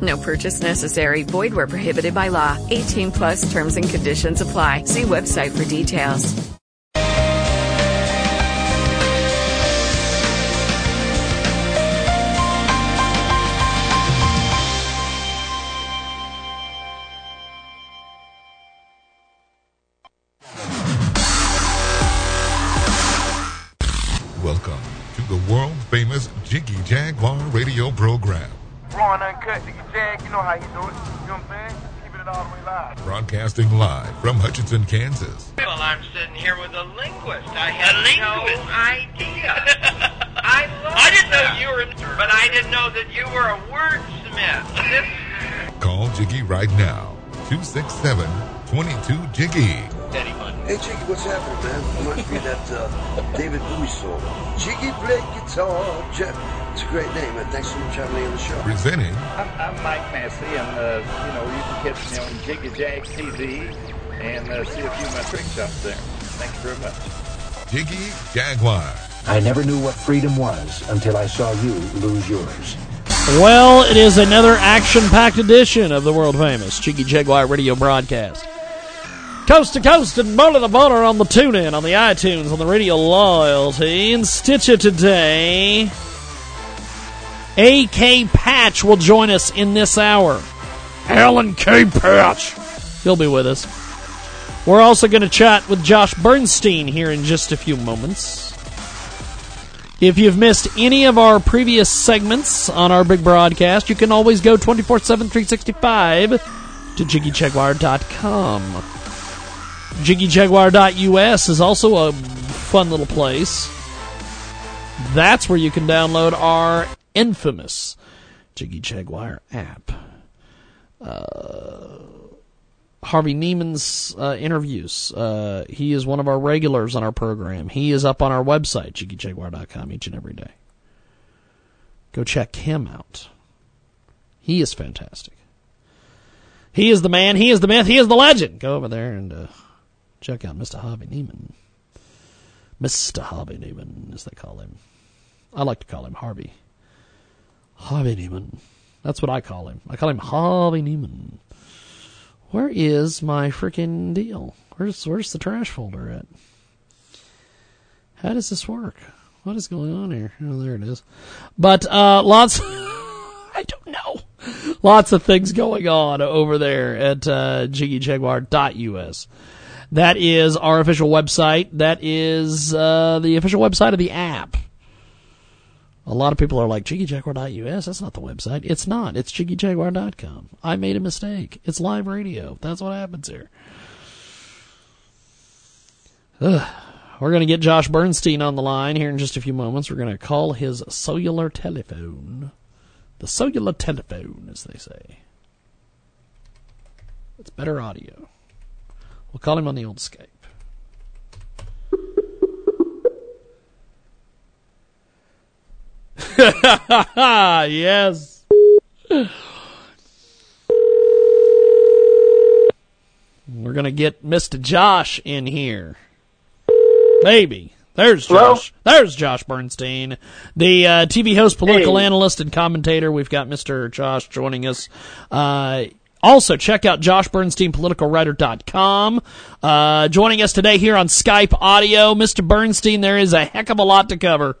No purchase necessary. Void where prohibited by law. 18 plus terms and conditions apply. See website for details. Welcome to the world famous Jiggy Jaguar radio program. Raw and uncut, nigga Jag, you know how he do it. You know what I'm saying? Keeping it all the way live. Broadcasting live from Hutchinson, Kansas. Well, I'm sitting here with a linguist. I had no idea. I love I didn't know you were, but I didn't know that you were a wordsmith. Call Jiggy right now. 267 22 Jiggy. Daddy fun. Hey Jiggy, what's happening, man? Reminds me of that uh, David Bowie song. Jiggy play guitar. Jeff, it's a great name, man. Thanks so much for having me on the show. Presenting I'm, I'm Mike Massey, and uh, you know you can catch me on Jiggy Jag TV and uh, see a few of my trick shots there. Thank you very much. Jiggy Jaguar. I never knew what freedom was until I saw you lose yours. Well, it is another action-packed edition of the world famous Jiggy Jaguar radio broadcast. Coast to coast and border to border on the TuneIn, on the iTunes, on the Radio Loyalty, and Stitcher today. A.K. Patch will join us in this hour. Alan K. Patch. He'll be with us. We're also going to chat with Josh Bernstein here in just a few moments. If you've missed any of our previous segments on our big broadcast, you can always go 24 7, 365 to JiggyJaguar.com. JiggyJaguar.us is also a fun little place. That's where you can download our infamous Jiggy Jaguar app. Uh, Harvey Neiman's uh, interviews. Uh, he is one of our regulars on our program. He is up on our website, JiggyJaguar.com, each and every day. Go check him out. He is fantastic. He is the man. He is the myth. He is the legend. Go over there and uh, check out Mr. Harvey Neiman. Mr. Harvey Neiman, as they call him. I like to call him Harvey. Harvey Neiman. That's what I call him. I call him Harvey Neiman. Where is my freaking deal? Where's where's the trash folder at? How does this work? What is going on here? Oh, there it is. But uh, lots. I don't know. Lots of things going on over there at uh, jiggyjaguar.us. That is our official website. That is uh, the official website of the app. A lot of people are like, jiggyjaguar.us? That's not the website. It's not. It's jiggyjaguar.com. I made a mistake. It's live radio. That's what happens here. Ugh. We're going to get Josh Bernstein on the line here in just a few moments. We're going to call his cellular telephone. The cellular telephone, as they say. It's better audio. We'll call him on the old Skype. yes. We're going to get Mr. Josh in here. Maybe. There's Hello? Josh. There's Josh Bernstein, the uh, TV host, political Hey. analyst, and commentator. We've got Mr. Josh joining us. Uh, also, check out joshbernsteinpoliticalwriter.com. Uh, joining us today here on Skype audio, Mr. Bernstein, there is a heck of a lot to cover.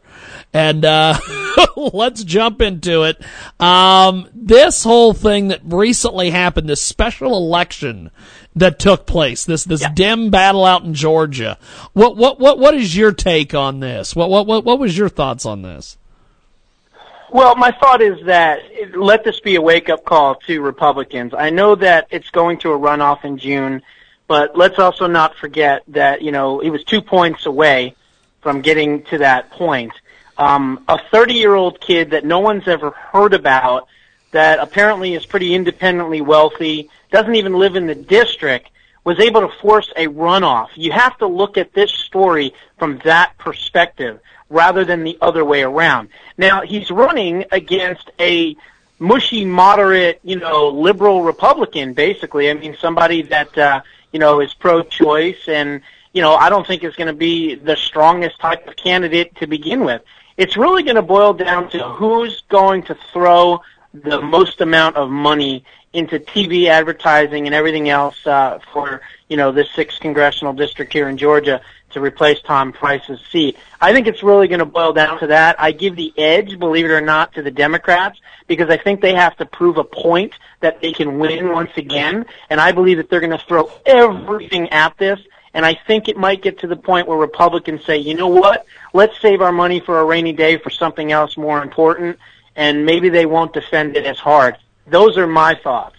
And uh, let's jump into it. Um, this whole thing that recently happened, this special election that took place, this this dim battle out in Georgia. What what what what is your take on this? What what what what was your thoughts on this? Well, my thought is that let this be a wake up call to Republicans. I know that it's going to a runoff in June, but let's also not forget that, you know, he was two points away from getting to that point. Um, a 30 year old kid that no one's ever heard about, that apparently is pretty independently wealthy, doesn't even live in the district, was able to force a runoff. You have to look at this story from that perspective rather than the other way around. Now, he's running against a mushy, moderate, you know, liberal Republican, basically. I mean, somebody that, uh, you know, is pro-choice and, you know, I don't think is going to be the strongest type of candidate to begin with. It's really going to boil down to who's going to throw the most amount of money into TV advertising and everything else uh, for you know this sixth congressional district here in Georgia to replace Tom Price's seat. I think it's really going to boil down to that. I give the edge, believe it or not, to the Democrats because I think they have to prove a point that they can win once again, and I believe that they're going to throw everything at this. And I think it might get to the point where Republicans say, you know what, let's save our money for a rainy day for something else more important, and maybe they won't defend it as hard. Those are my thoughts.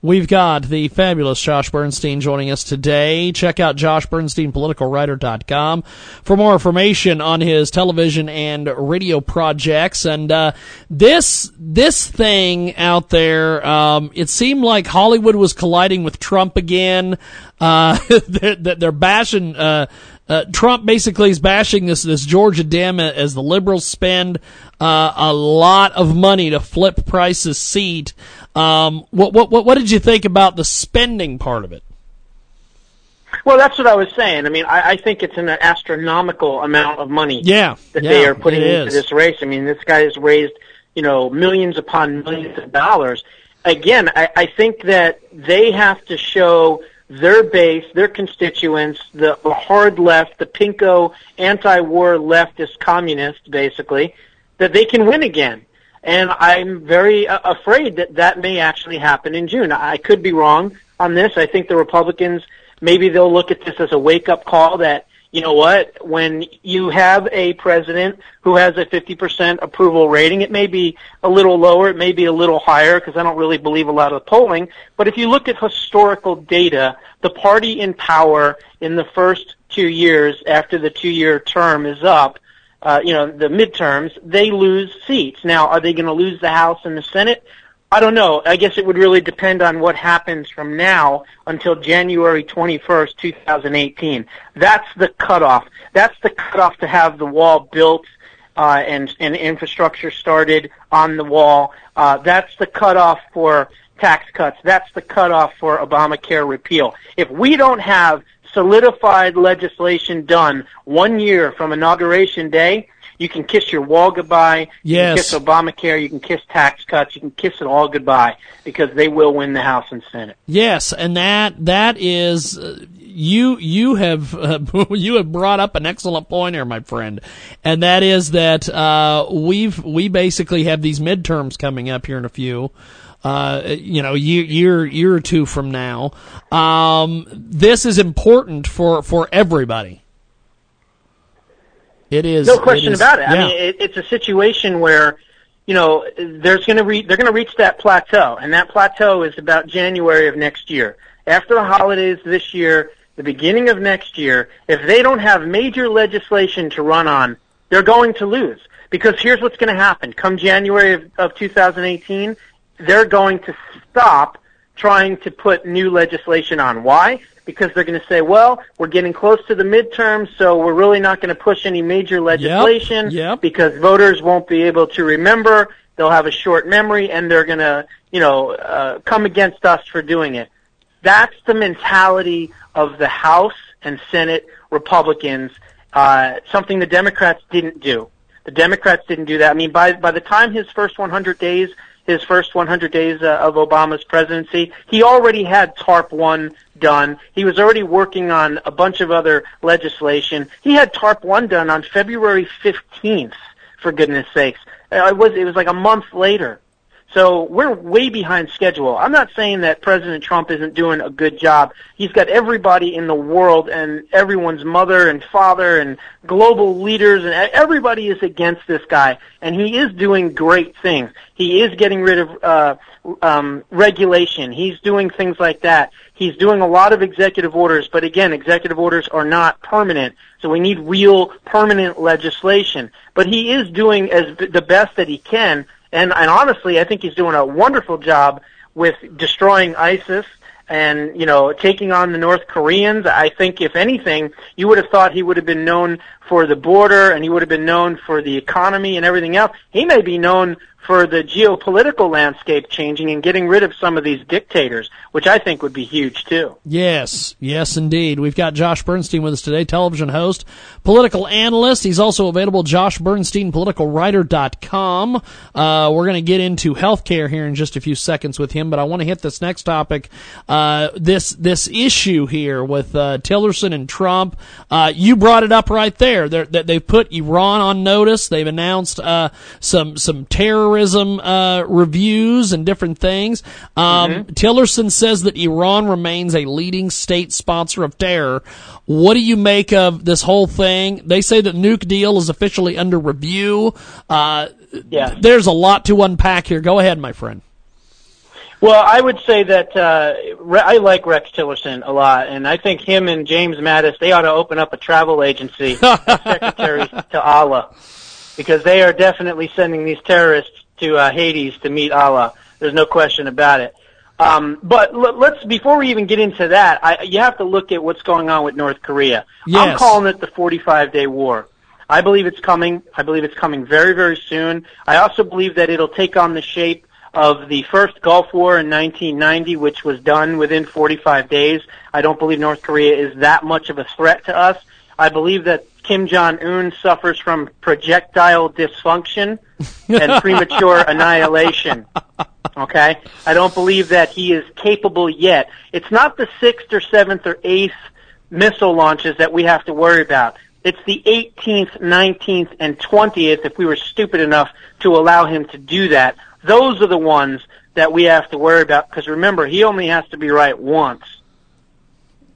We've got the fabulous Josh Bernstein joining us today. Check out joshbernsteinpoliticalwriter.com for more information on his television and radio projects. And uh, this this thing out there, um, it seemed like Hollywood was colliding with Trump again. Uh, they're, they're bashing. Uh, uh, Trump basically is bashing this this Georgia Dem as the liberals spend uh, a lot of money to flip Price's seat. Um, what, what what what did you think about the spending part of it? Well, that's what I was saying. I mean, I, I think it's an astronomical amount of money yeah, that yeah, they are putting into is. this race. I mean, this guy has raised, you know, millions upon millions of dollars. Again, I, I think that they have to show their base, their constituents, the, the hard left, the pinko anti-war leftist communists, basically, that they can win again. And I'm very uh, afraid that that may actually happen in June. I could be wrong on this. I think the Republicans maybe they'll look at this as a wake-up call that you know what, when you have a president who has a 50% approval rating, it may be a little lower, it may be a little higher, because I don't really believe a lot of the polling, but if you look at historical data, the party in power in the first two years after the two-year term is up, uh, you know, the midterms, they lose seats. Now, are they going to lose the House and the Senate? I don't know. I guess it would really depend on what happens from now until January 21st, 2018. That's the cutoff. That's the cutoff to have the wall built uh, and, and infrastructure started on the wall. Uh, that's the cutoff for tax cuts. That's the cutoff for Obamacare repeal. If we don't have solidified legislation done one year from inauguration day, you can kiss your wall goodbye. You Yes. can kiss Obamacare. You can kiss tax cuts. You can kiss it all goodbye because they will win the House and Senate. Yes, and that that is uh, you you have uh, you have brought up an excellent point here, my friend, and that is that uh, we've we basically have these midterms coming up here in a few. Uh, you know, year, year, year or two from now. Um, this is important for, for everybody. It is. No question it is- about it. I mean, it, it's a situation where, you know, there's going to re- they're going to reach that plateau, and that plateau is about January of next year. After the holidays this year, the beginning of next year, if they don't have major legislation to run on, they're going to lose. Because here's what's going to happen: come January of, of 2018, they're going to stop trying to put new legislation on. Why? Because they're going to say, well, we're getting close to the midterms, so we're really not going to push any major legislation yep. because voters won't be able to remember. They'll have a short memory, and they're going to, you know, uh, come against us for doing it. That's the mentality of the House and Senate Republicans. Uh, something the Democrats didn't do. The Democrats didn't do that. I mean, by by the time his first 100 days, his first 100 days uh, of Obama's presidency, he already had TARP one done. He was already working on a bunch of other legislation. He had TARP one done on February 15th. For goodness sakes, uh, it was it was like a month later. So we're way behind schedule. I'm not saying that President Trump isn't doing a good job. He's got everybody in the world and everyone's mother and father and global leaders and everybody is against this guy. And he is doing great things. He is getting rid of uh, um, regulation. He's doing things like that. He's doing a lot of executive orders, but again, executive orders are not permanent. So we need real permanent legislation. But he is doing as the best that he can and, and honestly, I think he's doing a wonderful job with destroying ISIS. and you know taking on the North Koreans. I think if anything, you would have thought he would have been known for the border, and he would have been known for the economy and everything else. He may be known for the geopolitical landscape changing and getting rid of some of these dictators, which I think would be huge too. Yes, yes, indeed. We've got Josh Bernstein with us today, television host, political analyst. He's also available, Josh Bernstein, politicalwriter.com. Uh, we're going to get into healthcare here in just a few seconds with him, but I want to hit this next topic. Uh, this, this issue here with, uh, Tillerson and Trump. Uh, you brought it up right there. They're, they've put Iran on notice. They've announced, uh, some, some terrorism uh, reviews and different things. Um, mm-hmm. Tillerson says that Iran remains a leading state sponsor of terror. What do you make of this whole thing? They say the nuke deal is officially under review. Uh, yeah. There's a lot to unpack here. Go ahead, my friend. Well, I would say that uh, I like Rex Tillerson a lot, and I think him and James Mattis they ought to open up a travel agency as secretaries to Allah, because they are definitely sending these terrorists to uh, Hades to meet Allah. There's no question about it. Um, but l- let's before we even get into that, I, you have to look at what's going on with North Korea. Yes. I'm calling it the 45 day war. I believe it's coming. I believe it's coming very, very soon. I also believe that it'll take on the shape of the first Gulf War in 1990, which was done within 45 days. I don't believe North Korea is that much of a threat to us. I believe that Kim Jong Un suffers from projectile dysfunction and premature annihilation. Okay? I don't believe that he is capable yet. It's not the sixth or seventh or eighth missile launches that we have to worry about. It's the 18th, 19th, and 20th if we were stupid enough to allow him to do that. Those are the ones that we have to worry about because remember, he only has to be right once.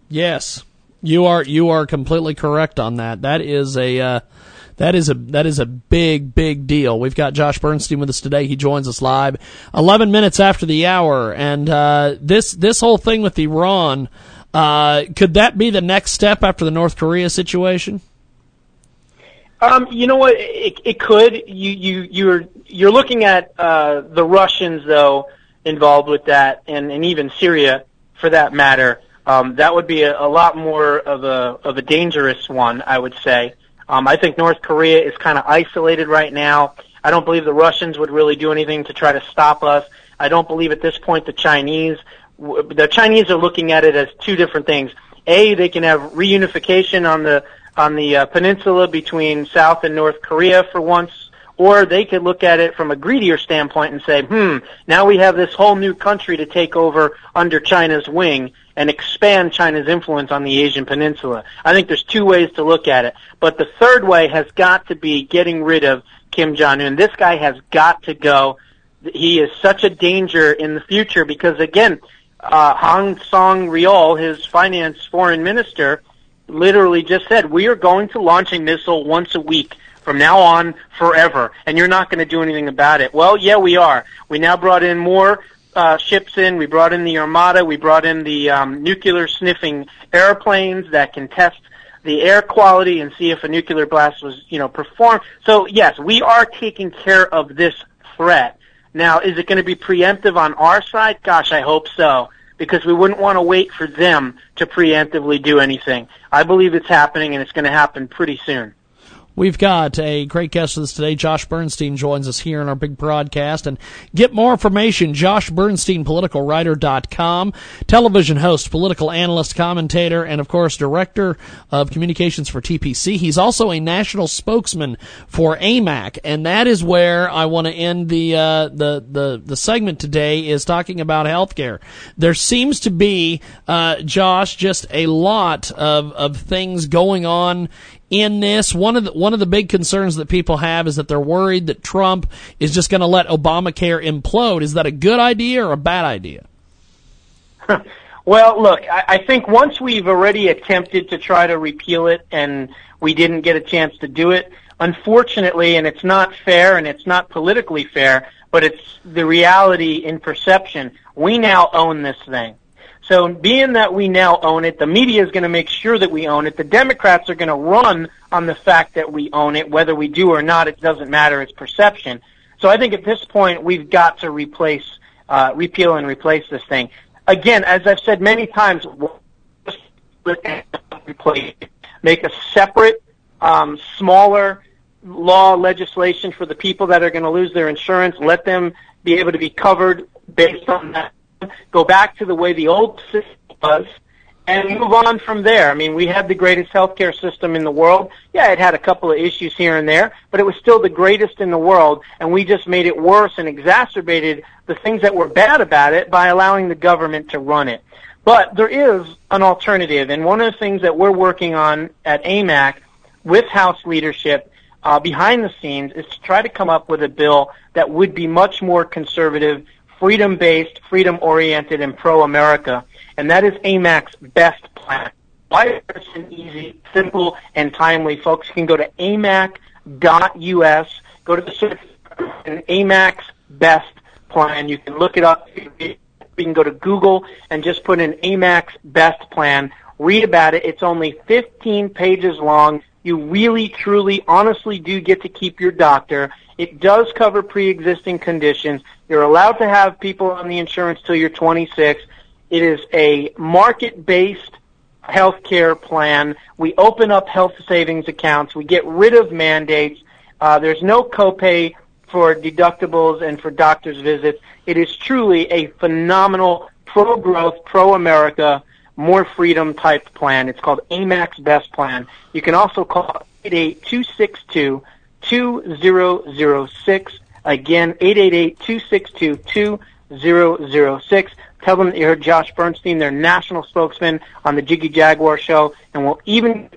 Yes. You are you are completely correct on that. That is a uh, that is a that is a big big deal. We've got Josh Bernstein with us today. He joins us live 11 minutes after the hour, and uh, this this whole thing with Iran uh, could that be the next step after the North Korea situation? Um, you know what? It, it could. You you you're you're looking at uh, the Russians though involved with that, and and even Syria for that matter um, that would be a, a lot more of a of a dangerous one, I would say. Um, I think North Korea is kind of isolated right now. I don't believe the Russians would really do anything to try to stop us. I don't believe at this point the Chinese the Chinese are looking at it as two different things. A, they can have reunification on the on the uh, peninsula between South and North Korea for once, or they could look at it from a greedier standpoint and say, hmm, now we have this whole new country to take over under China's wing and expand China's influence on the Asian peninsula. I think there's two ways to look at it. But the third way has got to be getting rid of Kim Jong-un. This guy has got to go. He is such a danger in the future because again, uh, Hong Song-ryol, his finance foreign minister, literally just said, we are going to launch a missile once a week from now on forever, and you're not going to do anything about it. Well, yeah, we are. We now brought in more uh, ships in. We brought in the Armada. We brought in the um, nuclear sniffing airplanes that can test the air quality and see if a nuclear blast was, you know, performed. So yes, we are taking care of this threat. Now, is it going to be preemptive on our side? Gosh, I hope so, because we wouldn't want to wait for them to preemptively do anything. I believe it's happening, and it's going to happen pretty soon. We've got a great guest with us today. Josh Bernstein joins us here in our big broadcast. And get more information, Josh Bernstein, politicalwriter.com, television host, political analyst, commentator, and of course, director of communications for TPC. He's also a national spokesman for AMAC. And that is where I want to end the, uh, the, the, the segment today is talking about healthcare. There seems to be, uh, Josh, just a lot of, of things going on in this. One of the one of the big concerns that people have is that they're worried that Trump is just going to let Obamacare implode. Is that a good idea or a bad idea? well, look, I, I think once we've already attempted to try to repeal it and we didn't get a chance to do it, unfortunately, and it's not fair and it's not politically fair, but it's the reality in perception. We now own this thing. So being that we now own it, the media is going to make sure that we own it. The Democrats are going to run on the fact that we own it. Whether we do or not, it doesn't matter. It's perception. So I think at this point, we've got to replace, uh, repeal and replace this thing. again, as I've said many times, make a separate, um, smaller law legislation for the people that are going to lose their insurance. Let them be able to be covered based on that. Go back to the way the old system was and move on from there. I mean, we had the greatest healthcare system in the world. Yeah, it had a couple of issues here and there, but it was still the greatest in the world, and we just made it worse and exacerbated the things that were bad about it by allowing the government to run it. But there is an alternative, and one of the things that we're working on at AMAC with House leadership uh, behind the scenes is to try to come up with a bill that would be much more conservative, freedom-based, freedom-oriented, and pro-America and that is AMAC's best plan. Why is it easy, simple, and timely? Folks can go to amac.us, go to the search and AMAC's best plan. You can look it up. You can go to Google and just put in AMAC's best plan. Read about it. It's only 15 pages long. You really, truly, honestly do get to keep your doctor. It does cover pre-existing conditions. You're allowed to have people on the insurance till you're 26. It is a market-based healthcare plan. We open up health savings accounts. We get rid of mandates. Uh, there's no copay for deductibles and for doctor's visits. It is truly a phenomenal pro-growth, pro-America, more freedom type plan. It's called AMAC's Best Plan. You can also call 888-262-2006. Again, 888-262-2006. Tell them that you heard Josh Bernstein, their national spokesman on the Jiggy Jaguar show, and we'll even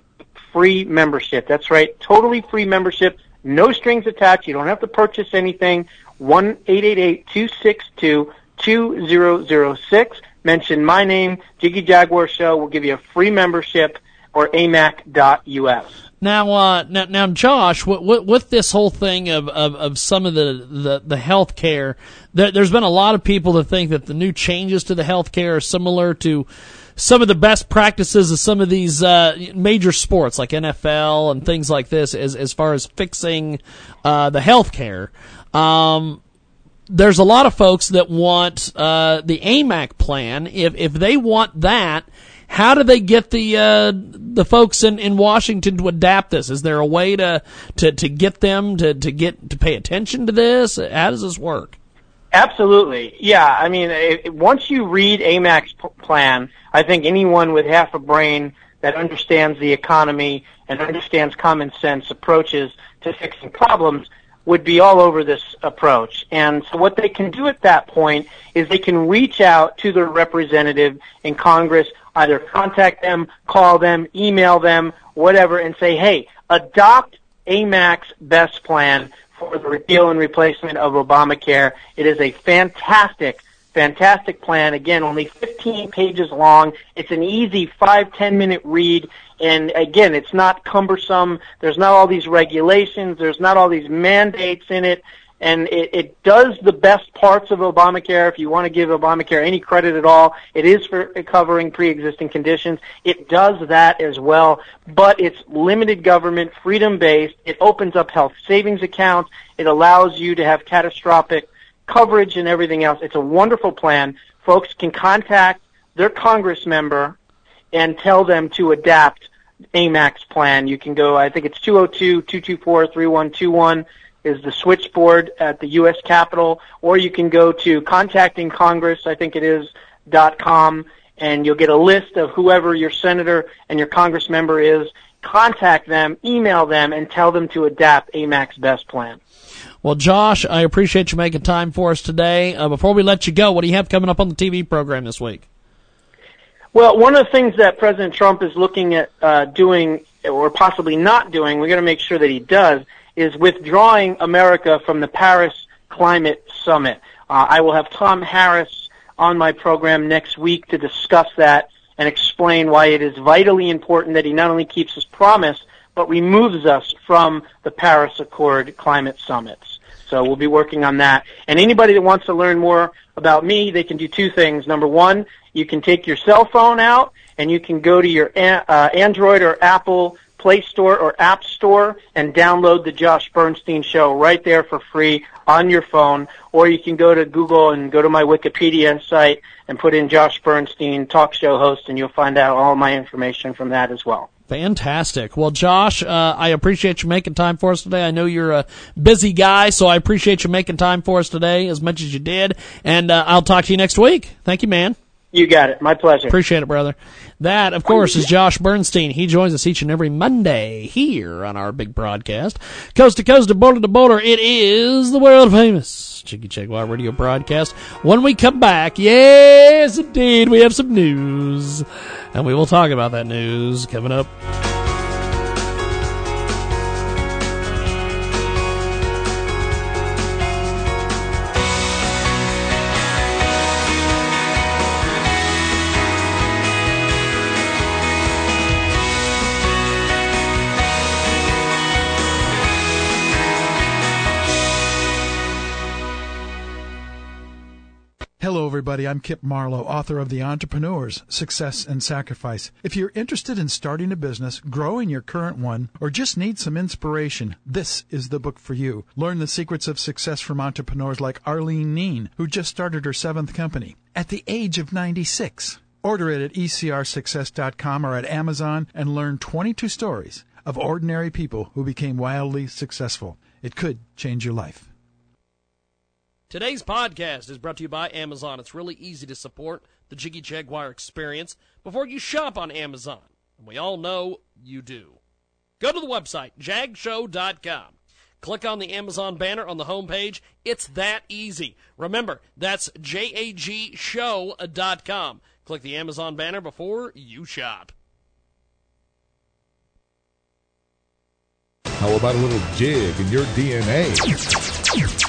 free membership. That's right, totally free membership, no strings attached. You don't have to purchase anything. One eight eight eight two six two two zero zero six. Mention my name, Jiggy Jaguar Show. We'll give you a free membership or amac.us. Now, uh, now, now, Josh, with, with, this whole thing of, of, of some of the, the, the health care, there, has been a lot of people that think that the new changes to the health care are similar to some of the best practices of some of these uh, major sports like NFL and things like this as, as far as fixing uh, the health care. Um, there's a lot of folks that want uh, the AMAC plan. If, if they want that, how do they get the uh, the folks in, in Washington to adapt this? Is there a way to to, to get them to, to get to pay attention to this? How does this work? Absolutely, yeah. I mean, it, once you read AMAC's p- plan, I think anyone with half a brain that understands the economy and understands common sense approaches to fixing problems would be all over this approach. And so what they can do at that point is they can reach out to their representative in Congress either contact them, call them, email them, whatever, and say, hey, adopt AMAC's best plan for the repeal and replacement of Obamacare. It is a fantastic, fantastic plan. Again, only 15 pages long. It's an easy five, ten minute read. And again, it's not cumbersome. There's not all these regulations. There's not all these mandates in it and it, it does the best parts of Obamacare. If you want to give Obamacare any credit at all, it is for covering pre-existing conditions. It does that as well, but it's limited government, freedom-based. It opens up health savings accounts. It allows you to have catastrophic coverage and everything else. It's a wonderful plan. Folks can contact their Congress member and tell them to adapt AMAC's plan. You can go, I think it's 202-224-3121 is the switchboard at the U.S. Capitol, or you can go to contacting Congress, I think it is, dot com, and you'll get a list of whoever your senator and your Congress member is. Contact them, email them, and tell them to adapt AMAC's best plan. Well, Josh, I appreciate you making time for us today. Uh, before we let you go, what do you have coming up on the TV program this week? Well, one of the things that President Trump is looking at uh, doing, or possibly not doing, we're going to make sure that he does, is withdrawing America from the Paris Climate Summit. Uh, I will have Tom Harris on my program next week to discuss that and explain why it is vitally important that he not only keeps his promise, but removes us from the Paris Accord climate summits. So we'll be working on that. And anybody that wants to learn more about me, they can do two things. Number one, you can take your cell phone out and you can go to your uh, Android or Apple Play Store or App Store and download the Josh Bernstein Show right there for free on your phone. Or you can go to Google and go to my Wikipedia site and put in Josh Bernstein talk show host, and you'll find out all my information from that as well. Fantastic. Well, Josh, uh, I appreciate you making time for us today. I know you're a busy guy, so I appreciate you making time for us today as much as you did. And uh, I'll talk to you next week. Thank you, man. You got it. My pleasure. Appreciate it, brother. That, of course, is Josh Bernstein. He joins us each and every Monday here on our big broadcast. Coast to coast to border to border, it is the world famous Jiggy Jaguar radio broadcast. When we come back, yes, indeed, we have some news. And we will talk about that news coming up. Everybody. I'm Kip Marlowe, author of The Entrepreneurs Success and Sacrifice. If you're interested in starting a business, growing your current one, or just need some inspiration, this is the book for you. Learn the secrets of success from entrepreneurs like Arlene Neen, who just started her seventh company at the age of 96. Order it at ecrsuccess.com or at Amazon and learn 22 stories of ordinary people who became wildly successful. It could change your life. Today's podcast is brought to you by Amazon. It's really easy to support the Jiggy Jaguar experience before you shop on Amazon. And we all know you do. Go to the website, jagshow.com. Click on the Amazon banner on the homepage. It's that easy. Remember, that's jagshow.com. Click the Amazon banner before you shop. How about a little jig in your DNA?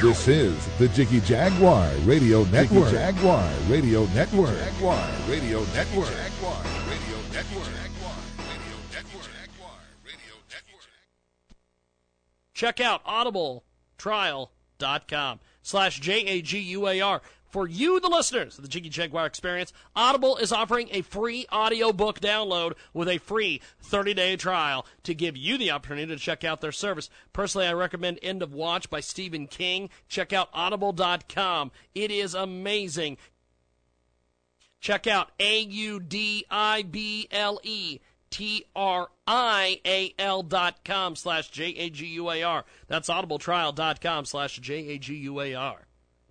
This is the Jiggy Jaguar Radio Network. Jiggy Jaguar Radio Network. Jaguar Radio Network. Jaguar Radio Network. Check out audibletrial.com slash J-A-G-U-A-R. For you, the listeners of the Jiggy Jaguar Experience, Audible is offering a free audiobook download with a free 30-day trial to give you the opportunity to check out their service. Personally, I recommend End of Watch by Stephen King. Check out audible.com. It is amazing. Check out A-U-D-I-B-L-E T-R-I-A-L dot com slash J-A-G-U-A-R. That's audibletrial.com slash J-A-G-U-A-R.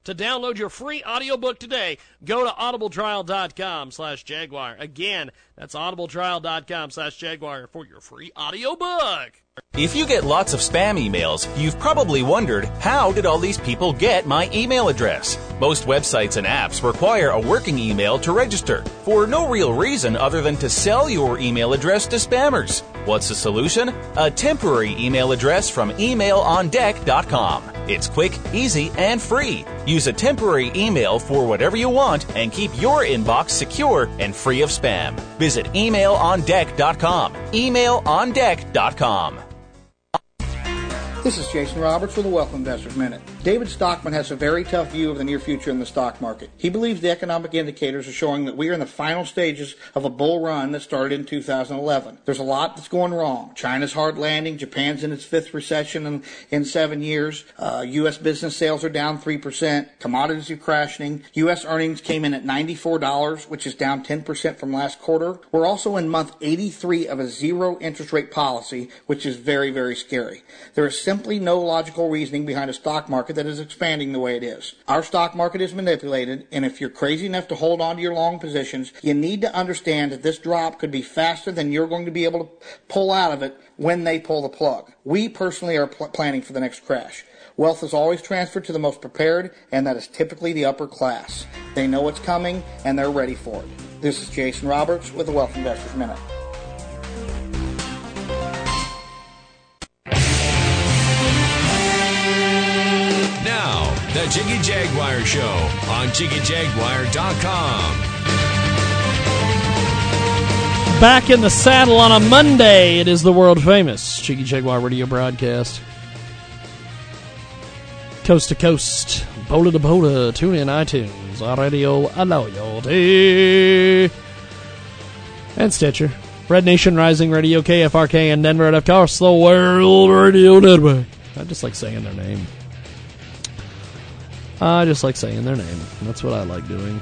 To download your free audiobook today, go to audibletrial.com slash Jaguar. Again, that's audibletrial.com slash Jaguar for your free audiobook. If you get lots of spam emails, you've probably wondered how did all these people get my email address? Most websites and apps require a working email to register for no real reason other than to sell your email address to spammers. What's the solution? A temporary email address from emailondeck.com. It's quick, easy, and free. Use a temporary email for whatever you want and keep your inbox secure and free of spam. Visit emailondeck.com. Emailondeck.com. This is Jason Roberts with the Wealth Investors Minute. David Stockman has a very tough view of the near future in the stock market. He believes the economic indicators are showing that we are in the final stages of a bull run that started in 2011. There's a lot that's going wrong. China's hard landing. Japan's in its fifth recession in, in seven years. Uh, U.S. business sales are down 3%. Commodities are crashing. U.S. earnings came in at $94, which is down 10% from last quarter. We're also in month 83 of a zero interest rate policy, which is very, very scary. There is simply no logical reasoning behind a stock market that is expanding the way it is. Our stock market is manipulated, and if you're crazy enough to hold on to your long positions, you need to understand that this drop could be faster than you're going to be able to pull out of it when they pull the plug. We personally are pl- planning for the next crash. Wealth is always transferred to the most prepared, and that is typically the upper class. They know what's coming, and they're ready for it. This is Jason Roberts with the Wealth Investors Minute. The Jiggy Jaguar Show on JiggyJaguar.com. Back in the saddle on a Monday, it is the world famous Jiggy Jaguar radio broadcast. Coast to coast, bola to bola, tune in iTunes, our radio, loyalty, and Stitcher. Red Nation Rising Radio, KFRK, and Denver, and of course, the World Radio Network. I just like saying their name. I just like saying their name. That's what I like doing.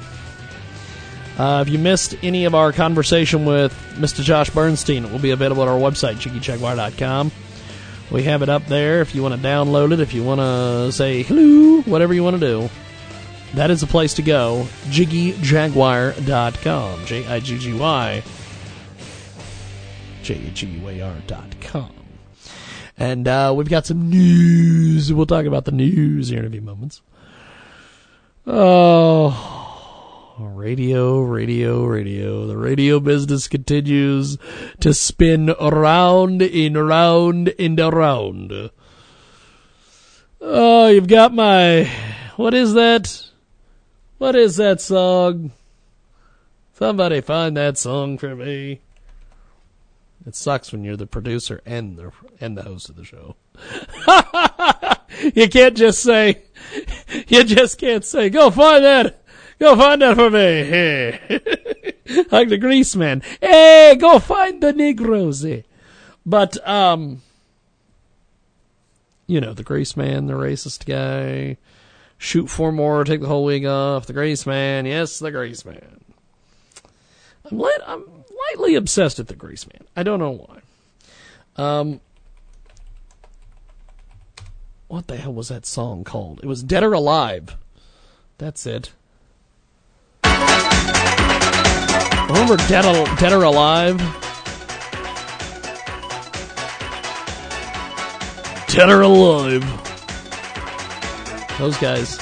Uh, if you missed any of our conversation with Mr. Josh Bernstein, it will be available at our website, JiggyJaguar.com. We have it up there if you want to download it, if you want to say hello, whatever you want to do. That is the place to go, JiggyJaguar.com. J I G G Y. J G U A R.com. And uh, we've got some news. We'll talk about the news here in a few moments. Oh, radio, radio, radio. The radio business continues to spin around and around and around. Oh, you've got my. What is that? What is that song? Somebody find that song for me. It sucks when you're the producer and the and the host of the show. you can't just say you just can't say go find that go find that for me. Hey. like the grease man. Hey go find the negroes. But um you know the grease man the racist guy shoot four more take the whole wig off. The grease man yes the grease man. I'm lit i'm lightly obsessed with the grease man. I don't know why. Um what the hell was that song called? It was Dead or Alive. That's it. Remember Dead or, Dead or Alive? Dead or Alive. Those guys.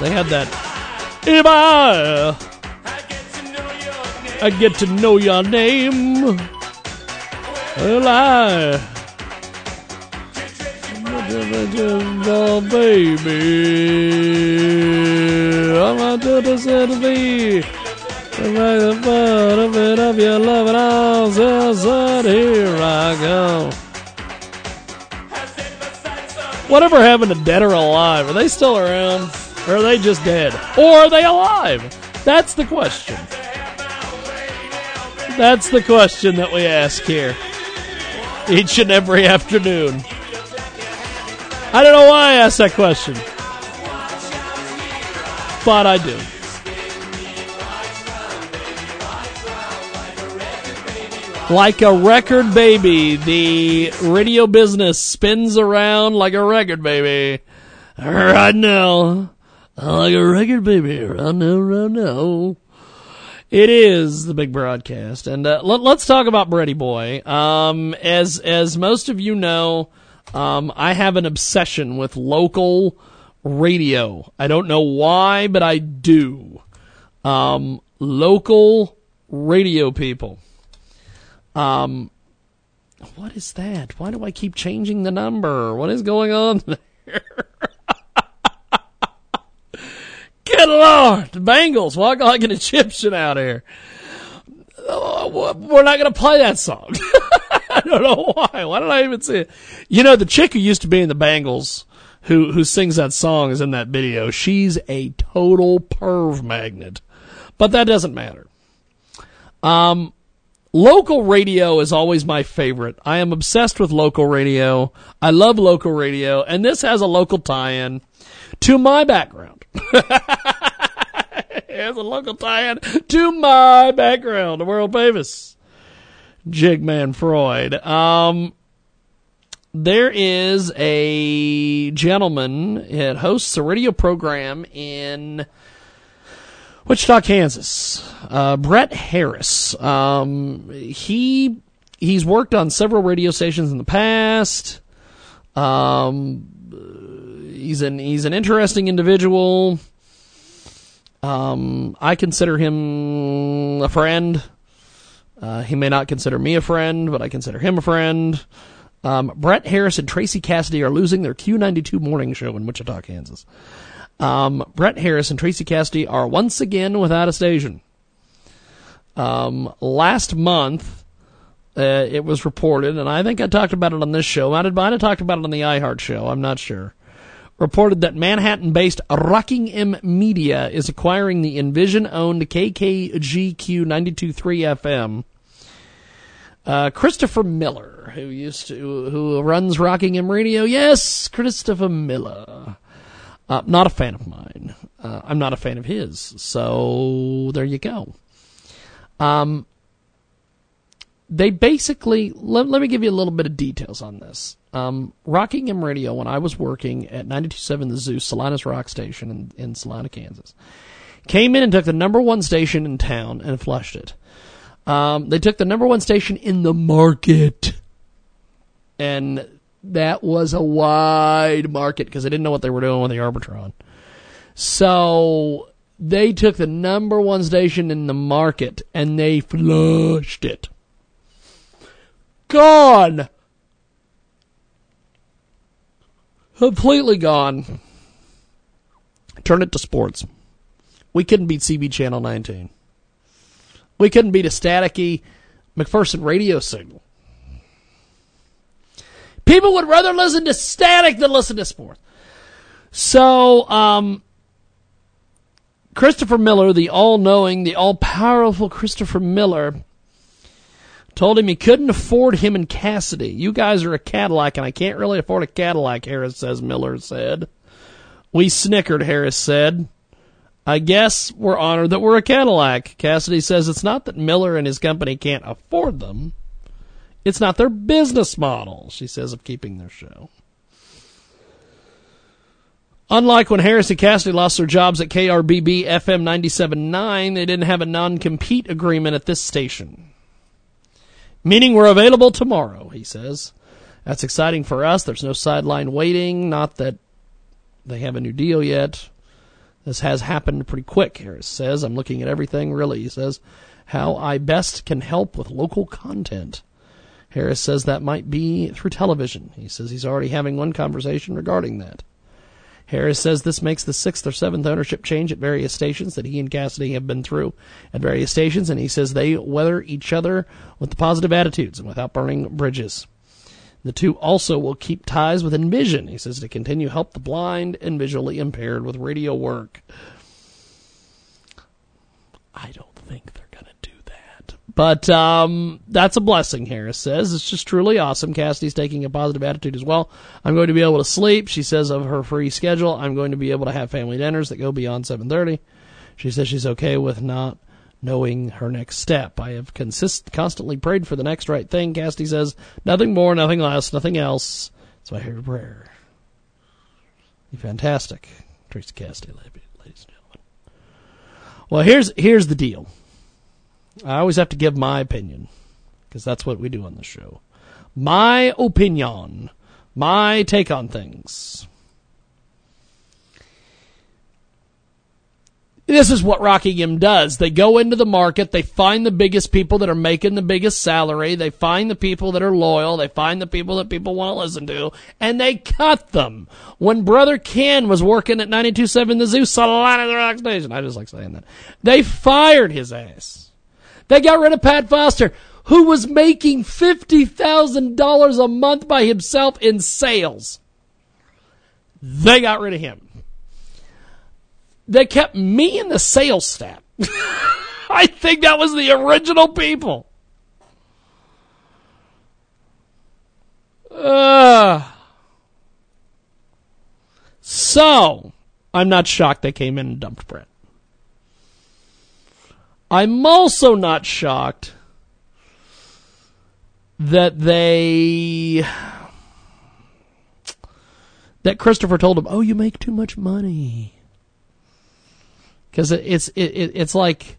They had that. If I, I get to know your name. Well, Oh, baby, I'm not to the. Right the butt of it of your all said, here I go. Whatever happened to Dead or Alive? Are they still around? Or are they just dead? Or are they alive? That's the question. That's the question that we ask here. Each and every afternoon. I don't know why I asked that question. But I do. Like a record baby, the radio business spins around like a record baby. Right now. Like a record baby. Right now, right now. It is the big broadcast, and uh, let, us talk about Brady Boy. Um, as as most of you know, um, I have an obsession with local radio. I don't know why, but I do. Um, local radio people. Um, what is that? Why do I keep changing the number? What is going on there? Good Lord, the Bangles walk like an Egyptian out here. Oh, we're not going to play that song. I don't know why. Why did I even say it? You know, the chick who used to be in the Bangles, who who sings that song, is in that video. She's a total perv magnet, but that doesn't matter. Um, local radio is always my favorite. I am obsessed with local radio. I love local radio, and this has a local tie-in to my background. it has a local tie-in to my background, the world famous Jigman Freud. Um, there is a gentleman that hosts a radio program in Wichita, Kansas. Uh, Brett Harris. Um, he he's worked on several radio stations in the past. Um, he's an he's an interesting individual. Um, I consider him a friend. Uh, he may not consider me a friend, but I consider him a friend. Um, Brett Harris and Tracy Cassidy are losing their Q92 morning show in Wichita, Kansas. Um, Brett Harris and Tracy Cassidy are once again without a station. Um, last month, uh, it was reported, and I think I talked about it on this show. I might have talked about it on the iHeart show. I'm not sure. Reported that Manhattan based Rocking M Media is acquiring the Envision owned KKGQ 92.3 FM. Uh, Christopher Miller, who used to, who runs Rocking M Radio. Yes, Christopher Miller. Uh, not a fan of mine. Uh, I'm not a fan of his. So there you go. Um, they basically let, let me give you a little bit of details on this. Um, Rocking M Radio, when I was working at 92.7 The Zeus, Salinas Rock Station in, in Salina, Kansas, came in and took the number one station in town and flushed it. Um, they took the number one station in the market, and that was a wide market because they didn't know what they were doing with the Arbitron. So they took the number one station in the market and they flushed it. Gone. Completely gone. Turn it to sports. We couldn't beat CB Channel 19. We couldn't beat a staticky McPherson radio signal. People would rather listen to static than listen to sports. So, um, Christopher Miller, the all knowing, the all powerful Christopher Miller, told him he couldn't afford him and Cassidy. You guys are a Cadillac, and I can't really afford a Cadillac, Harris says, Miller said. We snickered, Harris said. I guess we're honored that we're a Cadillac. Cassidy says it's not that Miller and his company can't afford them. It's not their business model, she says, of keeping their show. Unlike when Harris and Cassidy lost their jobs at KRBB FM 97.9, they didn't have a non compete agreement at this station. Meaning we're available tomorrow, he says. That's exciting for us. There's no sideline waiting. Not that they have a new deal yet. This has happened pretty quick, Harris says. I'm looking at everything, really, he says, how I best can help with local content. Harris says that might be through television. He says he's already having one conversation regarding that. Harris says this makes the sixth or seventh ownership change at various stations that he and Cassidy have been through at various stations, and he says they weather each other with positive attitudes and without burning bridges. The two also will keep ties with Envision, he says, to continue help the blind and visually impaired with radio work. I don't think they're that. But um, that's a blessing, Harris says. It's just truly awesome. Cassidy's taking a positive attitude as well. I'm going to be able to sleep, she says, of her free schedule. I'm going to be able to have family dinners that go beyond 7.30. She says she's okay with not knowing her next step. I have consist- constantly prayed for the next right thing. Cassidy says, nothing more, nothing less, nothing else. So I hear prayer. You're fantastic, Tracy Cassidy, ladies and gentlemen. Well, here's here's the deal. I always have to give my opinion because that's what we do on the show. My opinion, my take on things. This is what Rocking M does. They go into the market, they find the biggest people that are making the biggest salary, they find the people that are loyal, they find the people that people want to listen to, and they cut them. When Brother Ken was working at 92.7 The Zeus Salina Rock Station, I just like saying that, they fired his ass. They got rid of Pat Foster, who was making $50,000 a month by himself in sales. They got rid of him they kept me in the sales staff. I think that was the original people. Uh, so, I'm not shocked they came in and dumped Brett. I'm also not shocked that they that Christopher told him, "Oh, you make too much money." because it, it's it, it's like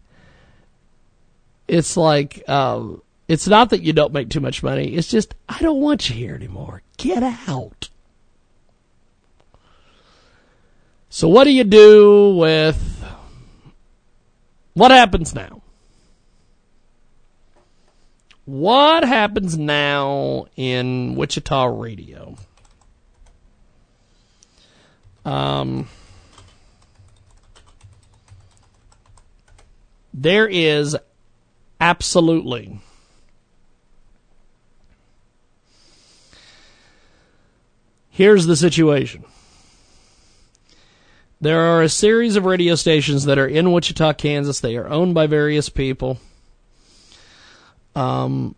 it's like um, it's not that you don't make too much money. It's just I don't want you here anymore. Get out. So what do you do with what happens now? What happens now in Wichita radio? Um There is absolutely Here's the situation. There are a series of radio stations that are in Wichita, Kansas. They are owned by various people. Um,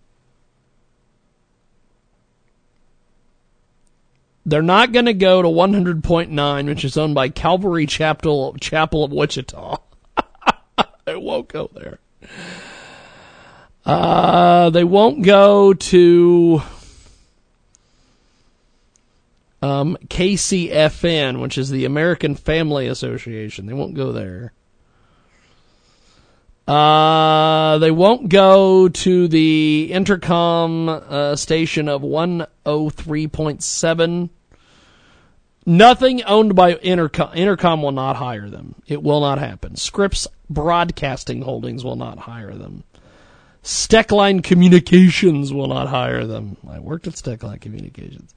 they're not going to go to 100.9, which is owned by Calvary Chapel Chapel of Wichita. they won't go there. Uh, they won't go to um, KCFN, which is the American Family Association. They won't go there. Uh, they won't go to the Entercom uh, station of 103.7. Nothing owned by Entercom. Entercom will not hire them. It will not happen. Scripps Broadcasting Holdings will not hire them. Steckline Communications will not hire them. I worked at Steckline Communications.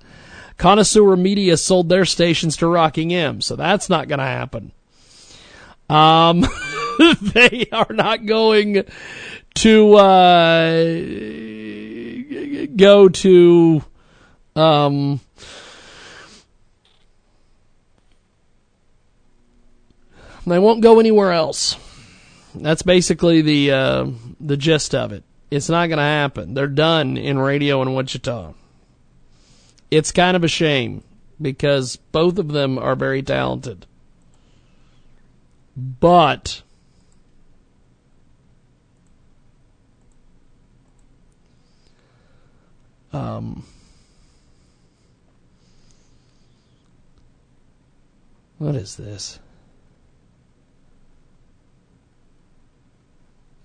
Connoisseur Media sold their stations to Rocking M, so that's not going to happen. Um, they are not going to uh, go to um, they won't go anywhere else. That's basically the uh, the gist of it. It's not going to happen. They're done in radio in Wichita. It's kind of a shame because both of them are very talented. But um, what is this?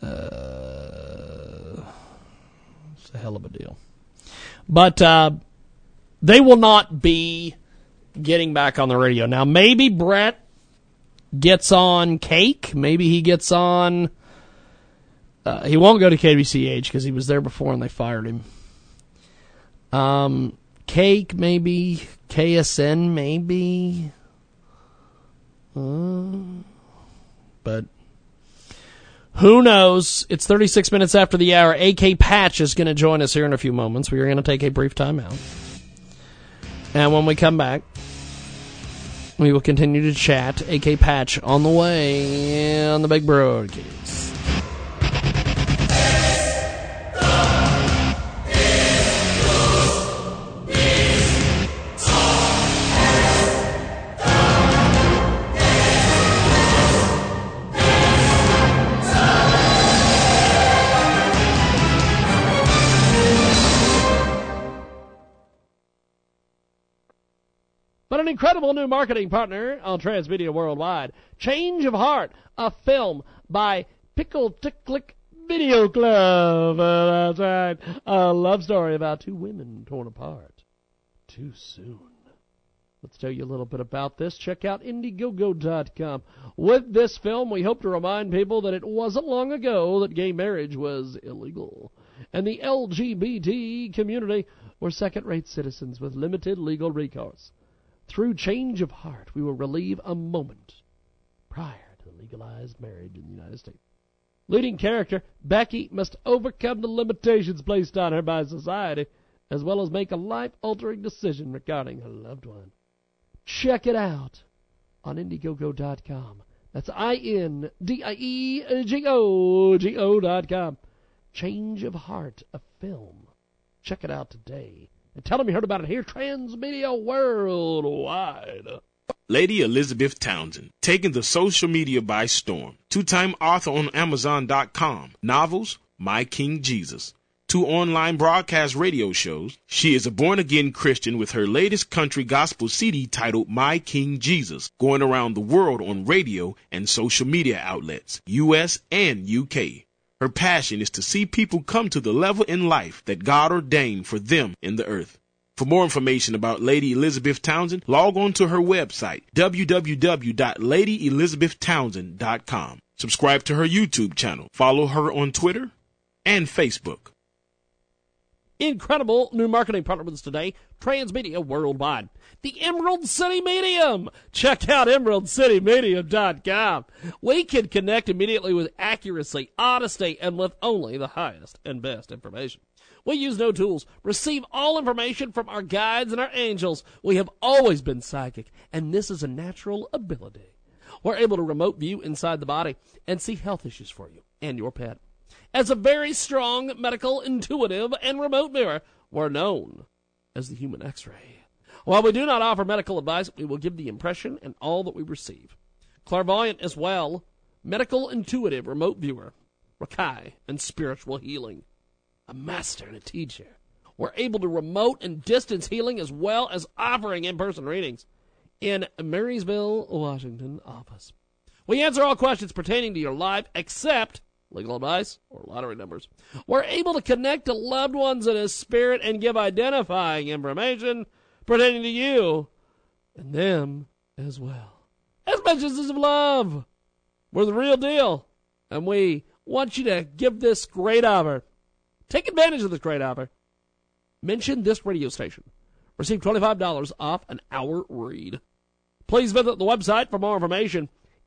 Uh, it's a hell of a deal. But uh, they will not be getting back on the radio. Now, maybe Brett gets on KAKE. Maybe he gets on. Uh, he won't go to KBCH because he was there before and they fired him. Um, KAKE, maybe. KSN, maybe. Uh, but who knows? It's 36 minutes after the hour. AK Patch is going to join us here in a few moments. We are going to take a brief time out. And when we come back, we will continue to chat. AK Patch on the way on the big broadcast. Incredible new marketing partner on Transmedia Worldwide. Change of Heart, a film by Pickle Ticklick Video Club. Uh, that's right. A love story about two women torn apart too soon. Let's tell you a little bit about this. Check out Indiegogo.com. With this film, we hope to remind people that it wasn't long ago that gay marriage was illegal. And the LGBT community were second rate citizens with limited legal recourse. Through change of heart, we will relieve a moment prior to legalized marriage in the United States. Leading character, Becky must overcome the limitations placed on her by society, as well as make a life altering decision regarding her loved one. Check it out on Indiegogo.com. That's I N D I E G O G O dot com. Change of Heart, a film. Check it out today. And tell them you heard about it here, Transmedia Worldwide. Lady Elizabeth Townsend, taking the social media by storm. Two time author on Amazon.com. Novels, My King Jesus. Two online broadcast radio shows. She is a born again Christian with her latest country gospel CD titled My King Jesus, going around the world on radio and social media outlets, US and UK. Her passion is to see people come to the level in life that God ordained for them in the earth. For more information about Lady Elizabeth Townsend, log on to her website, www.ladyelizabethtownsend.com. Subscribe to her YouTube channel. Follow her on Twitter and Facebook. Incredible new marketing partner with us today, Transmedia Worldwide. The Emerald City Medium. Check out emeraldcitymedium.com. We can connect immediately with accuracy, honesty, and with only the highest and best information. We use no tools, receive all information from our guides and our angels. We have always been psychic, and this is a natural ability. We're able to remote view inside the body and see health issues for you and your pet. As a very strong, medical, intuitive, and remote mirror, we're known as the human x ray. While we do not offer medical advice, we will give the impression and all that we receive. Clairvoyant as well, medical, intuitive, remote viewer, Reiki, and spiritual healing. A master and a teacher. We're able to remote and distance healing as well as offering in person readings in Marysville, Washington office. We answer all questions pertaining to your life except legal advice or lottery numbers. We're able to connect to loved ones in a spirit and give identifying information pertaining to you and them as well. As messages of love. We're the real deal. And we want you to give this great offer. Take advantage of this great offer. Mention this radio station. Receive $25 off an hour read. Please visit the website for more information.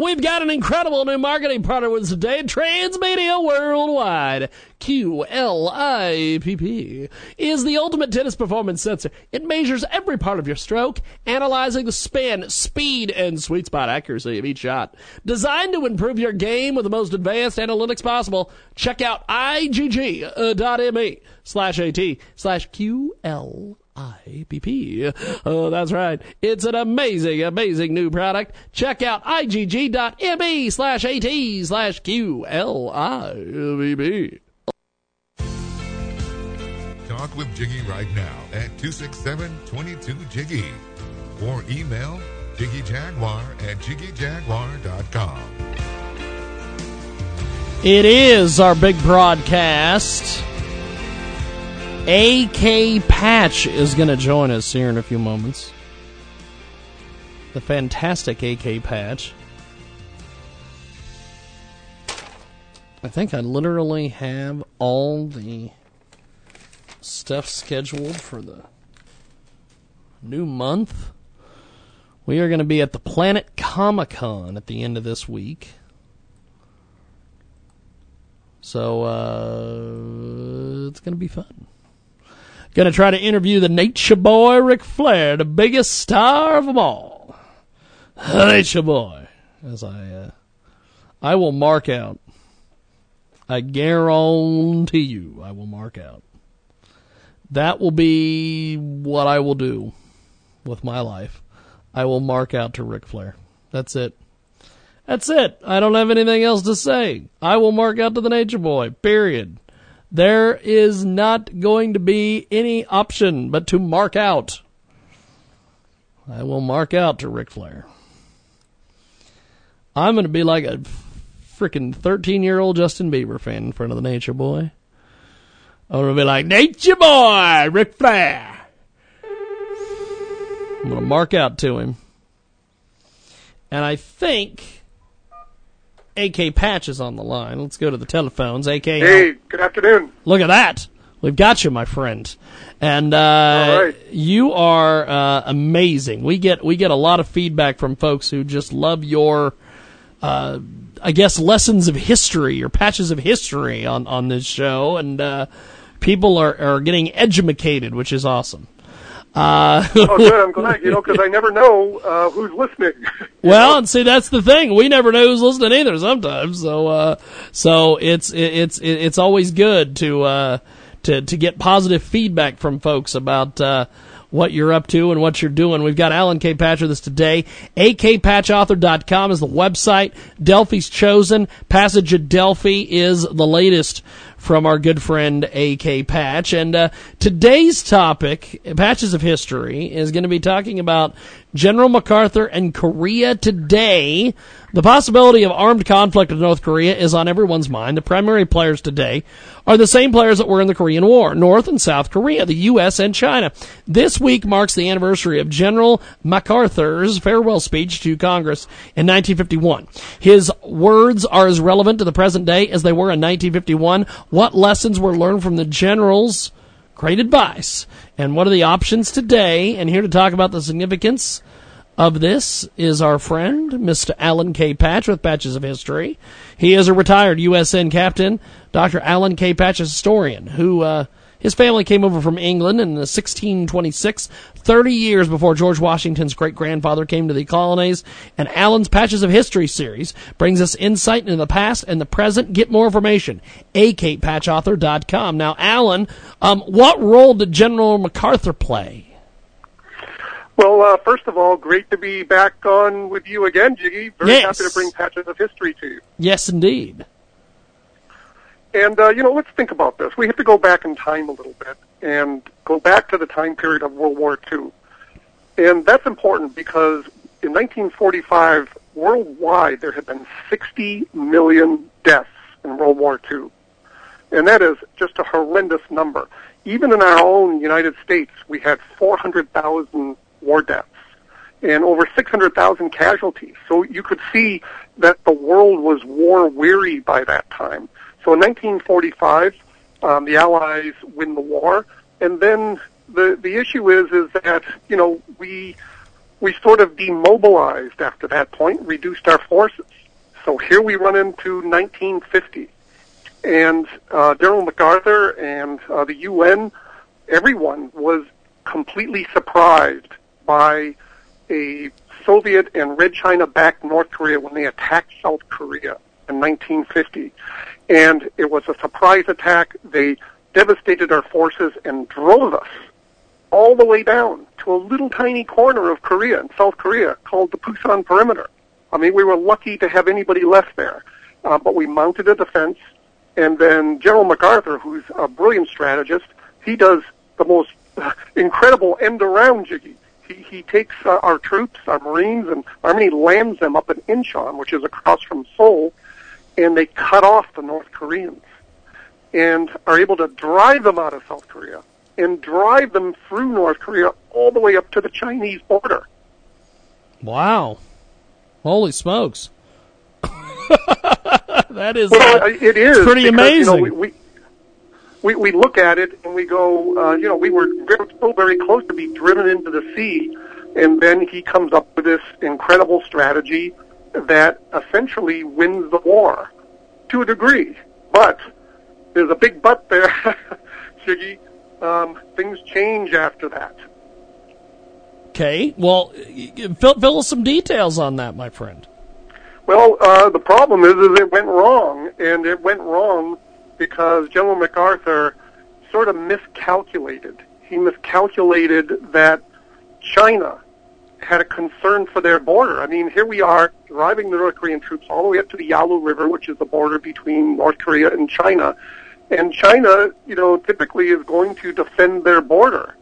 We've got an incredible new marketing partner with us today, Transmedia Worldwide. QLIPP is the ultimate tennis performance sensor. It measures every part of your stroke, analyzing the spin, speed, and sweet spot accuracy of each shot. Designed to improve your game with the most advanced analytics possible, check out igg.me slash at slash QL. IPP. Oh, that's right. It's an amazing, amazing new product. Check out igg.me slash at slash QLIPP. Talk with Jiggy right now at 267-22-JIGGY or email jiggyjaguar at jiggyjaguar.com. It is our big broadcast. AK Patch is going to join us here in a few moments. The fantastic AK Patch. I think I literally have all the stuff scheduled for the new month. We are going to be at the Planet Comic Con at the end of this week. So, uh, it's going to be fun. Going to try to interview the Nature Boy Ric Flair, the biggest star of them all. Nature Boy. As I, uh, I will mark out. I guarantee you, I will mark out. That will be what I will do with my life. I will mark out to Ric Flair. That's it. That's it. I don't have anything else to say. I will mark out to the Nature Boy. Period. There is not going to be any option but to mark out. I will mark out to Ric Flair. I'm going to be like a freaking 13 year old Justin Bieber fan in front of the Nature Boy. I'm going to be like, Nature Boy, Ric Flair. I'm going to mark out to him. And I think AK Patch is on the line. Let's go to the telephones. AK. Hey, good afternoon. Look at that. We've got you, my friend. And uh, you are uh, amazing. We get we get a lot of feedback from folks who just love your, uh, I guess, lessons of history or patches of history on on this show, and uh, people are are getting educated, which is awesome. Uh, oh, good. I'm glad. You know, because I never know uh, who's listening. well, and see, that's the thing. We never know who's listening either. Sometimes, so uh, so it's it's it's always good to uh, to to get positive feedback from folks about. Uh, what you're up to and what you're doing. We've got Alan K. Patch with us today. akpatchauthor.com is the website. Delphi's chosen. Passage of Delphi is the latest from our good friend AK Patch. And uh, today's topic, Patches of History, is going to be talking about General MacArthur and Korea today. The possibility of armed conflict with North Korea is on everyone's mind. The primary players today are the same players that were in the Korean War, North and South Korea, the U.S. and China. This week marks the anniversary of General MacArthur's farewell speech to Congress in 1951. His words are as relevant to the present day as they were in 1951. What lessons were learned from the general's Great advice. And what are the options today? And here to talk about the significance of this is our friend, Mr. Alan K. Patch with Patches of History. He is a retired USN captain, Dr. Alan K. Patch, a historian, who uh, his family came over from England in 1626, 30 years before George Washington's great grandfather came to the colonies. And Alan's Patches of History series brings us insight into the past and the present. Get more information, at akpatchauthor.com. Now, Alan, um, what role did General MacArthur play? Well, uh, first of all, great to be back on with you again, Jiggy. Very Yes. happy to bring patches of history to you. Yes, indeed. And, uh, you know, let's think about this. We have to go back in time a little bit and go back to the time period of World War II. And that's important because in 1945, worldwide, there had been 60 million deaths in World War II. And that is just a horrendous number. Even in our own United States, we had 400,000 war deaths and over 600,000 casualties. So you could see that the world was war weary by that time. So in 1945, um, the Allies win the war, and then the the issue is is that you know we we sort of demobilized after that point, reduced our forces. So here we run into 1950, and uh, General MacArthur and uh, the UN, everyone was completely surprised by a Soviet and Red China backed North Korea when they attacked South Korea in 1950. And it was a surprise attack. They devastated our forces and drove us all the way down to a little tiny corner of Korea in South Korea called the Pusan Perimeter. I mean, we were lucky to have anybody left there. Uh, but we mounted a defense, and then General MacArthur, who's a brilliant strategist, he does the most incredible end around jiggy. He, he takes uh, our troops, our Marines, and Army lands them up in Incheon, which is across from Seoul, and they cut off the North Koreans and are able to drive them out of South Korea and drive them through North Korea all the way up to the Chinese border. Wow. Holy smokes. that is well, uh, it is pretty because, amazing. You know, we, we we look at it and we go, uh, you know, we were very, so very close to be driven into the sea, and then he comes up with this incredible strategy that essentially wins the war to a degree. But there's a big but there, Jiggy. Um, things change after that. Okay. Well, fill, fill us some details on that, my friend. Well, uh, the problem is, is it went wrong, and it went wrong because General MacArthur sort of miscalculated. He miscalculated that China had a concern for their border. I mean, here we are driving the North Korean troops all the way up to the Yalu River, which is the border between North Korea and China. And China, you know, typically is going to defend their border.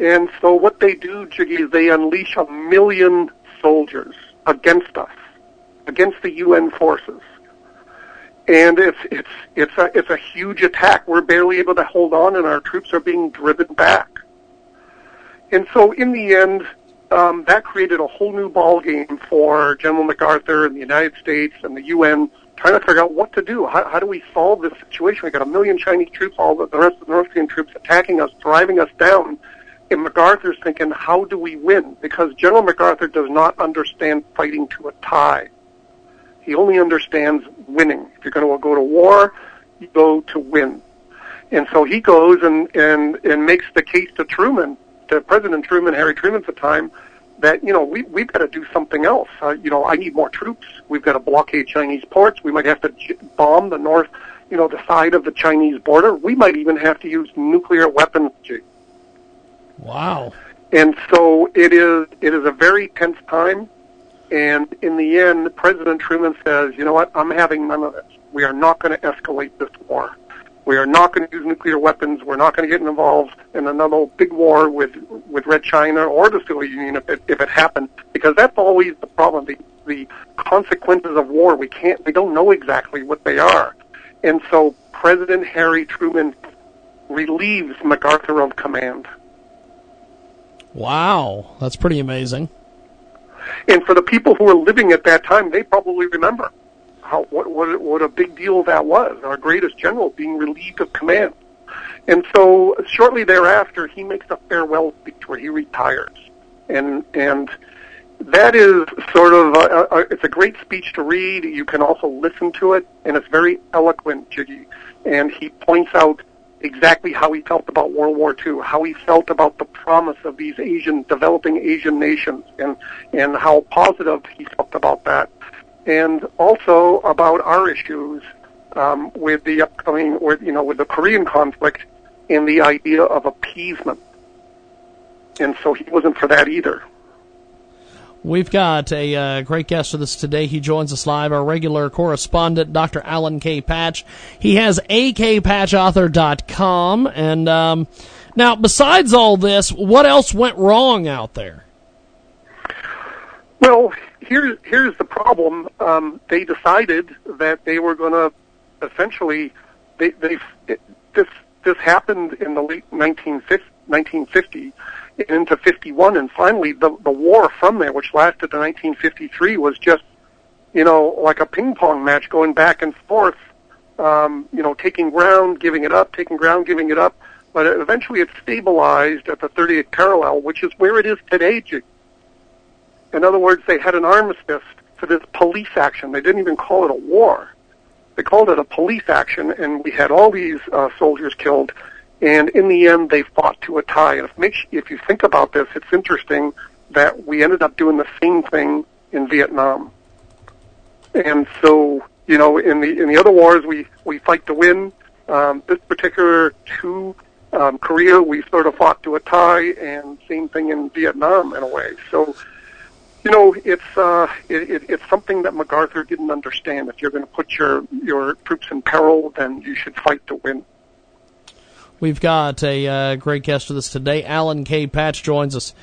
And so what they do, Jiggy, is they unleash a million soldiers against us, against the UN forces. And it's it's it's a it's a huge attack. We're barely able to hold on, and our troops are being driven back. And so, in the end, um, that created a whole new ball game for General MacArthur and the United States and the UN, trying to figure out what to do. How, how do we solve this situation? We got a million Chinese troops, all the, the rest of the North Korean troops attacking us, driving us down. And MacArthur's thinking, how do we win? Because General MacArthur does not understand fighting to a tie. He only understands winning. If you're going to go to war, you go to win. And so he goes and, and, and makes the case to Truman, to President Truman, Harry Truman at the time, that, you know, we, we've got to do something else. Uh, you know, I need more troops. We've got to blockade Chinese ports. We might have to j- bomb the north, you know, the side of the Chinese border. We might even have to use nuclear weapons. Wow. And so it is it is a very tense time. And in the end, President Truman says, you know what, I'm having none of this. We are not going to escalate this war. We are not going to use nuclear weapons. We're not going to get involved in another big war with with Red China or the Soviet Union if it, if it happened, because that's always the problem. The the consequences of war we can't we don't know exactly what they are, and so President Harry Truman relieves MacArthur of command. Wow. That's pretty amazing. And for the people who were living at that time, they probably remember how what what what a big deal that was. Our greatest general being relieved of command. And so shortly thereafter, he makes a farewell speech where he retires, and and that is sort of a, a, it's a great speech to read. You can also listen to it, and it's very eloquent, Jiggy. And he points out exactly how he felt about World War II, how he felt about the promise of these Asian, developing Asian nations, and and how positive he felt about that, and also about our issues um, with the upcoming, with you know, with the Korean conflict, and the idea of appeasement. And so he wasn't for that either. We've got a uh, great guest with us today. He joins us live, our regular correspondent, Dr. Alan K. Patch. He has akpatchauthor.com. And um, now, besides all this, what else went wrong out there? Well, here's here's the problem. Um, they decided that they were going to essentially they they it, this this happened in the late 1950, 1950 into 51, and finally the the war from there, which lasted to 1953, was just you know like a ping pong match going back and forth. Um, you know, taking ground, giving it up, taking ground, giving it up. But eventually it stabilized at the 30th parallel, which is where it is today. In other words, they had an armistice for this police action. They didn't even call it a war. They called it a police action, and we had all these uh, soldiers killed. And in the end, they fought to a tie. And if, if you think about this, it's interesting that we ended up doing the same thing in Vietnam. And so you know, in the in the other wars, we we fight to win. Um, this particular two, um, Korea, we sort of fought to a tie, and same thing in Vietnam in a way. So, you know, it's uh, it, it, it's something that MacArthur didn't understand. If you're going to put your your troops in peril, then you should fight to win. We've got a uh, great guest with us today. Alan K. Patch joins us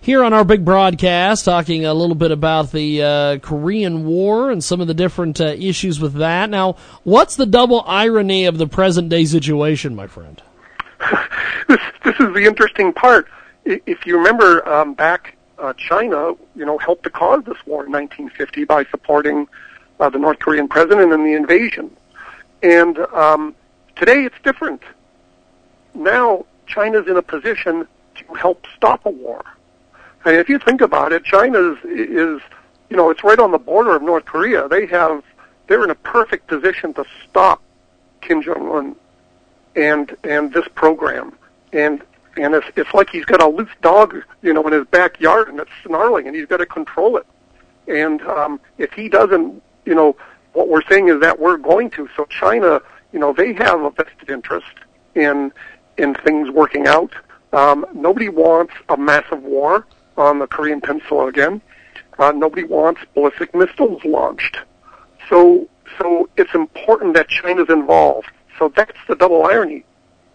here on our big broadcast, talking a little bit about the uh, Korean War and some of the different uh, issues with that. Now, what's the double irony of the present day situation, my friend? this, this is the interesting part. If you remember um, back, uh, China, you know, helped to cause this war in 1950 by supporting uh, the North Korean president and the invasion. And um, today it's different. Now China's in a position to help stop a war. And if you think about it, China is, is, you know, it's right on the border of North Korea. They have, they're in a perfect position to stop Kim Jong Un and and this program. And and it's it's like he's got a loose dog, you know, in his backyard, and it's snarling, and he's got to control it. And um, if he doesn't, you know, what we're saying is that we're going to. So China, you know, they have a vested interest in in things working out. Um, nobody wants a massive war on the Korean Peninsula again. Uh, nobody wants ballistic missiles launched. So, so it's important that China's involved. So that's the double irony.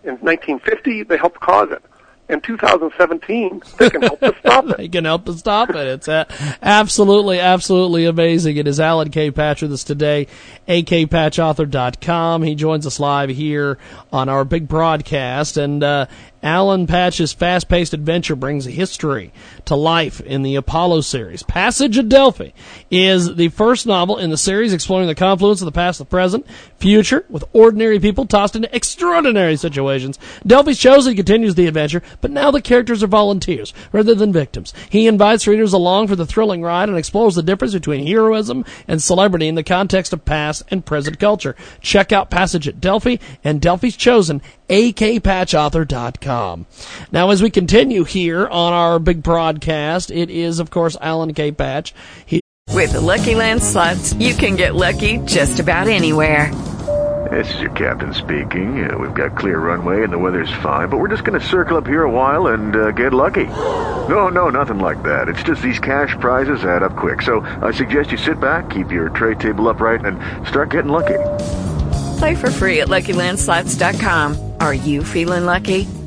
In 1950, they helped cause it in 2017, they can help to stop it. they can help to stop it. It's absolutely, absolutely amazing. It is Alan K. Patch with us today, akpatchauthor.com. He joins us live here on our big broadcast. And uh, Alan Patch's fast paced adventure brings history to life in the Apollo series. Passage at Delphi is the first novel in the series exploring the confluence of the past, the present, future, with ordinary people tossed into extraordinary situations. Delphi's chosen continues the adventure, but now the characters are volunteers rather than victims. He invites readers along for the thrilling ride and explores the difference between heroism and celebrity in the context of past and present culture. Check out Passage at Delphi and Delphi's Chosen, akpatchauthor.com. Now, as we continue here on our big broadcast, it is, of course, Alan K. Patch. He- With the Lucky Land slots, you can get lucky just about anywhere. This is your captain speaking. Uh, we've got clear runway and the weather's fine, but we're just going to circle up here a while and uh, get lucky. No, no, nothing like that. It's just these cash prizes add up quick. So I suggest you sit back, keep your tray table upright, and start getting lucky. Play for free at LuckyLandSlots.com. Are you feeling lucky?